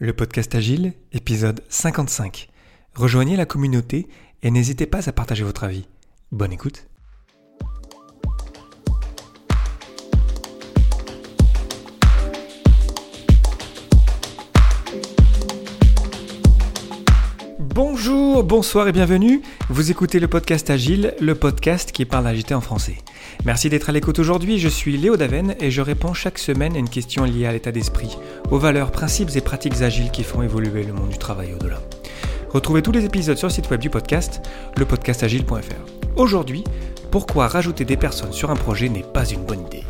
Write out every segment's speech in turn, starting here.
Le podcast Agile, épisode 55. Rejoignez la communauté et n'hésitez pas à partager votre avis. Bonne écoute. Bonjour, bonsoir et bienvenue. Vous écoutez le podcast Agile, le podcast qui parle d'agilité en français. Merci d'être à l'écoute aujourd'hui, je suis Léo Daven et je réponds chaque semaine à une question liée à l'état d'esprit, aux valeurs, principes et pratiques agiles qui font évoluer le monde du travail au-delà. Retrouvez tous les épisodes sur le site web du podcast, lepodcastagile.fr. Aujourd'hui, pourquoi rajouter des personnes sur un projet n'est pas une bonne idée?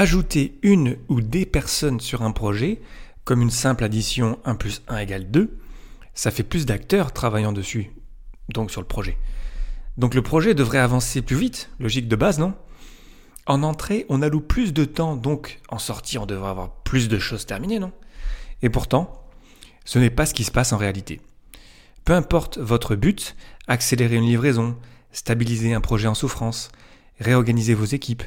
Ajouter une ou des personnes sur un projet, comme une simple addition 1 plus 1 égale 2, ça fait plus d'acteurs travaillant dessus, donc sur le projet. Donc le projet devrait avancer plus vite, logique de base, non? En entrée, on alloue plus de temps, donc en sortie, on devrait avoir plus de choses terminées, non? Et pourtant, ce n'est pas ce qui se passe en réalité. Peu importe votre but, accélérer une livraison, stabiliser un projet en souffrance, réorganiser vos équipes,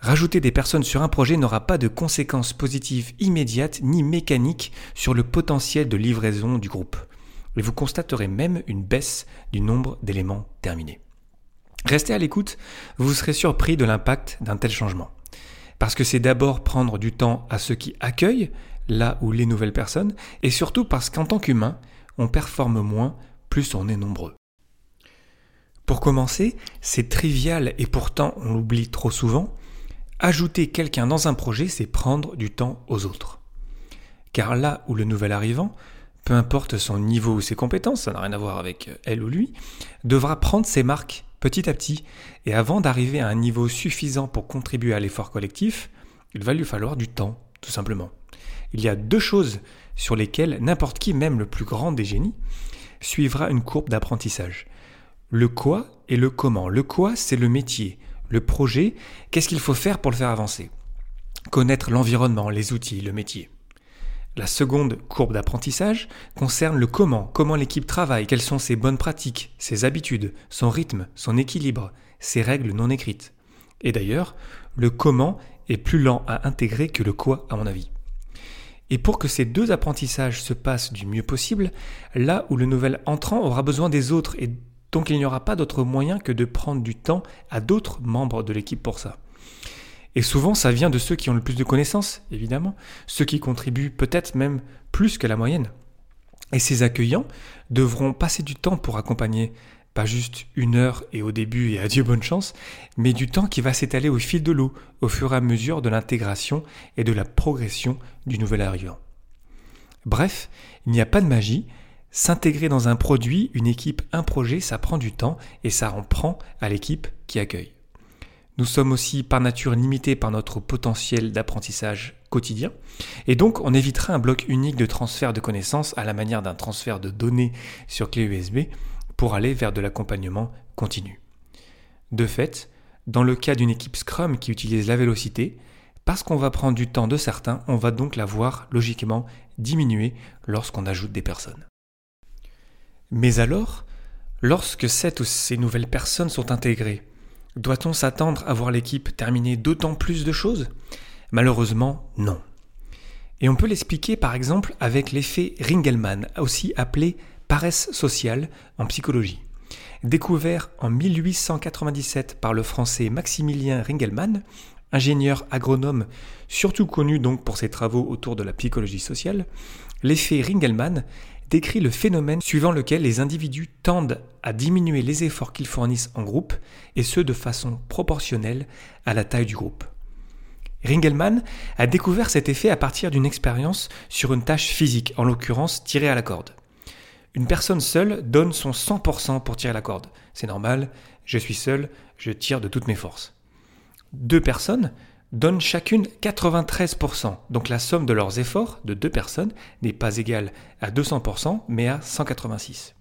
Rajouter des personnes sur un projet n'aura pas de conséquences positives immédiates ni mécaniques sur le potentiel de livraison du groupe. Et vous constaterez même une baisse du nombre d'éléments terminés. Restez à l'écoute, vous serez surpris de l'impact d'un tel changement. Parce que c'est d'abord prendre du temps à ceux qui accueillent là où les nouvelles personnes, et surtout parce qu'en tant qu'humain, on performe moins plus on est nombreux. Pour commencer, c'est trivial et pourtant on l'oublie trop souvent, Ajouter quelqu'un dans un projet, c'est prendre du temps aux autres. Car là où le nouvel arrivant, peu importe son niveau ou ses compétences, ça n'a rien à voir avec elle ou lui, devra prendre ses marques petit à petit, et avant d'arriver à un niveau suffisant pour contribuer à l'effort collectif, il va lui falloir du temps, tout simplement. Il y a deux choses sur lesquelles n'importe qui, même le plus grand des génies, suivra une courbe d'apprentissage. Le quoi et le comment. Le quoi, c'est le métier, le projet, qu'est-ce qu'il faut faire pour le faire avancer? Connaître l'environnement, les outils, le métier. La seconde courbe d'apprentissage concerne le comment, comment l'équipe travaille, quelles sont ses bonnes pratiques, ses habitudes, son rythme, son équilibre, ses règles non écrites. Et d'ailleurs, le comment est plus lent à intégrer que le quoi à mon avis. Et pour que ces deux apprentissages se passent du mieux possible, là où le nouvel entrant aura besoin des autres et donc il n'y aura pas d'autre moyen que de prendre du temps à d'autres membres de l'équipe pour ça. Et souvent, ça vient de ceux qui ont le plus de connaissances, évidemment, ceux qui contribuent peut-être même plus que la moyenne. Et ces accueillants devront passer du temps pour accompagner, pas juste une heure et au début et adieu bonne chance, mais du temps qui va s'étaler au fil de l'eau, au fur et à mesure de l'intégration et de la progression du nouvel arrivant. Bref, il n'y a pas de magie, S'intégrer dans un produit, une équipe, un projet, ça prend du temps et ça en prend à l'équipe qui accueille. Nous sommes aussi par nature limités par notre potentiel d'apprentissage quotidien et donc on évitera un bloc unique de transfert de connaissances à la manière d'un transfert de données sur clé USB pour aller vers de l'accompagnement continu. De fait, dans le cas d'une équipe Scrum qui utilise la vélocité, parce qu'on va prendre du temps de certains, on va donc la voir logiquement diminuer lorsqu'on ajoute des personnes. Mais alors, lorsque cette ou ces nouvelles personnes sont intégrées, doit-on s'attendre à voir l'équipe terminer d'autant plus de choses? Malheureusement, non. Et on peut l'expliquer par exemple avec l'effet Ringelmann, aussi appelé paresse sociale en psychologie. Découvert en 1897 par le français Maximilien Ringelmann, ingénieur agronome surtout connu donc pour ses travaux autour de la psychologie sociale, l'effet Ringelmann décrit le phénomène suivant lequel les individus tendent à diminuer les efforts qu'ils fournissent en groupe, et ce de façon proportionnelle à la taille du groupe. Ringelmann a découvert cet effet à partir d'une expérience sur une tâche physique, en l'occurrence tirer à la corde. Une personne seule donne son 100% pour tirer la corde. C'est normal, je suis seul, je tire de toutes mes forces. Deux personnes donnent chacune 93%. Donc la somme de leurs efforts de deux personnes n'est pas égale à 200%, mais à 186.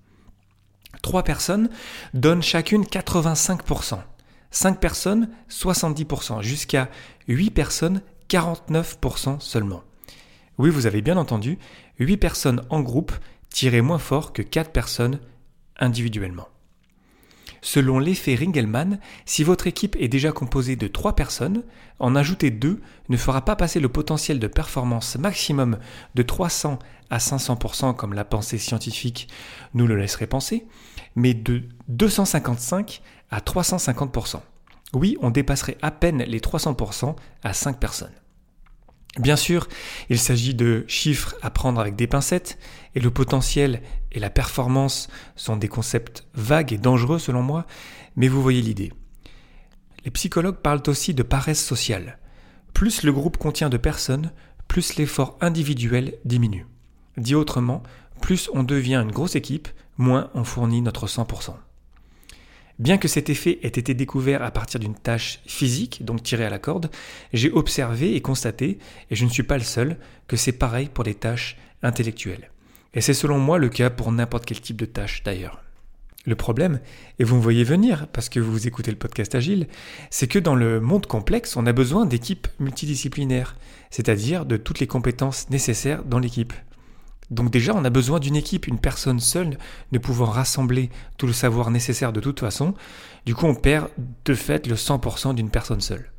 Trois personnes donnent chacune 85%. Cinq personnes, 70%, jusqu'à 8 personnes, 49% seulement. Oui, vous avez bien entendu, 8 personnes en groupe tiraient moins fort que 4 personnes individuellement. Selon l'effet Ringelmann, si votre équipe est déjà composée de 3 personnes, en ajouter 2 ne fera pas passer le potentiel de performance maximum de 300 à 500% comme la pensée scientifique nous le laisserait penser, mais de 255 à 350%. Oui, on dépasserait à peine les 300% à 5 personnes. Bien sûr, il s'agit de chiffres à prendre avec des pincettes, et le potentiel et la performance sont des concepts vagues et dangereux selon moi, mais vous voyez l'idée. Les psychologues parlent aussi de paresse sociale. Plus le groupe contient de personnes, plus l'effort individuel diminue. Dit autrement, plus on devient une grosse équipe, moins on fournit notre 100%. Bien que cet effet ait été découvert à partir d'une tâche physique, donc tirée à la corde, j'ai observé et constaté, et je ne suis pas le seul, que c'est pareil pour les tâches intellectuelles. Et c'est selon moi le cas pour n'importe quel type de tâche d'ailleurs. Le problème, et vous me voyez venir parce que vous écoutez le podcast Agile, c'est que dans le monde complexe, on a besoin d'équipes multidisciplinaires, c'est-à-dire de toutes les compétences nécessaires dans l'équipe. Donc déjà, on a besoin d'une équipe, une personne seule ne pouvant rassembler tout le savoir nécessaire de toute façon. Du coup, on perd de fait le 100% d'une personne seule.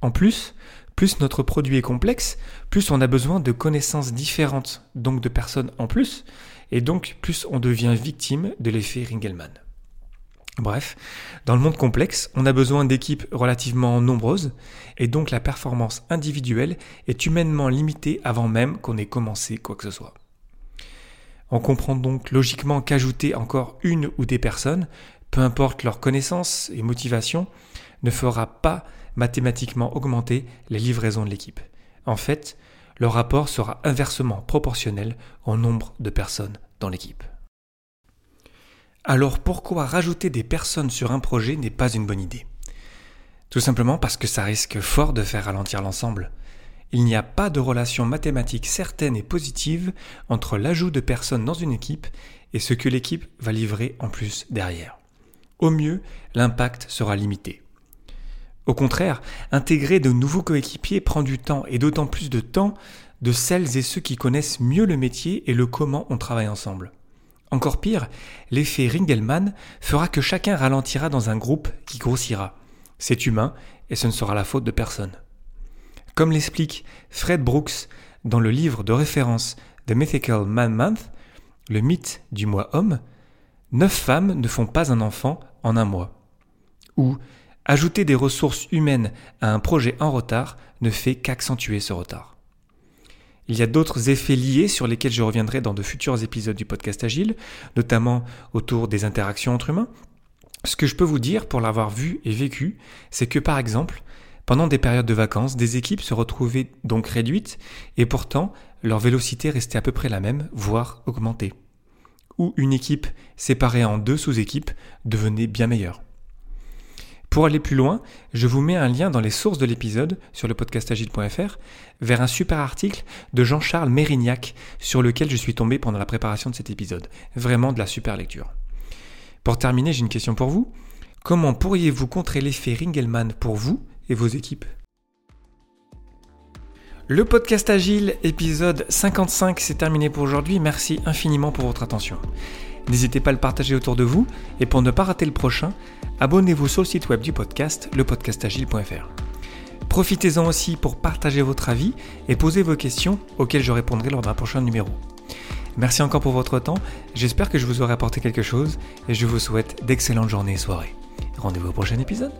En plus, plus notre produit est complexe, plus on a besoin de connaissances différentes, donc de personnes en plus, et donc plus on devient victime de l'effet Ringelmann. Bref, dans le monde complexe, on a besoin d'équipes relativement nombreuses, et donc la performance individuelle est humainement limitée avant même qu'on ait commencé quoi que ce soit. On comprend donc logiquement qu'ajouter encore une ou des personnes, peu importe leur connaissance et motivation, ne fera pas mathématiquement augmenter les livraisons de l'équipe. En fait, le rapport sera inversement proportionnel au nombre de personnes dans l'équipe. Alors pourquoi rajouter des personnes sur un projet n'est pas une bonne idée? Tout simplement parce que ça risque fort de faire ralentir l'ensemble il n'y a pas de relation mathématique certaine et positive entre l'ajout de personnes dans une équipe et ce que l'équipe va livrer en plus derrière. Au mieux, l'impact sera limité. Au contraire, intégrer de nouveaux coéquipiers prend du temps et d'autant plus de temps de celles et ceux qui connaissent mieux le métier et le comment on travaille ensemble. Encore pire, l'effet Ringelmann fera que chacun ralentira dans un groupe qui grossira. C'est humain et ce ne sera la faute de personne. Comme l'explique Fred Brooks dans le livre de référence The Mythical Man Month, le mythe du mois homme, neuf femmes ne font pas un enfant en un mois. Ou ajouter des ressources humaines à un projet en retard ne fait qu'accentuer ce retard. Il y a d'autres effets liés sur lesquels je reviendrai dans de futurs épisodes du podcast Agile, notamment autour des interactions entre humains. Ce que je peux vous dire pour l'avoir vu et vécu, c'est que par exemple, pendant des périodes de vacances, des équipes se retrouvaient donc réduites et pourtant leur vélocité restait à peu près la même, voire augmentée. Ou une équipe séparée en deux sous-équipes devenait bien meilleure. Pour aller plus loin, je vous mets un lien dans les sources de l'épisode sur le podcastagile.fr vers un super article de Jean-Charles Mérignac sur lequel je suis tombé pendant la préparation de cet épisode. Vraiment de la super lecture. Pour terminer, j'ai une question pour vous. Comment pourriez-vous contrer l'effet Ringelmann pour vous et vos équipes? Le podcast Agile, épisode 55, c'est terminé pour aujourd'hui. Merci infiniment pour votre attention. N'hésitez pas à le partager autour de vous et pour ne pas rater le prochain, abonnez-vous sur le site web du podcast, lepodcastagile.fr. Profitez-en aussi pour partager votre avis et poser vos questions auxquelles je répondrai lors d'un prochain numéro. Merci encore pour votre temps, j'espère que je vous aurai apporté quelque chose et je vous souhaite d'excellentes journées et soirées. Rendez-vous au prochain épisode.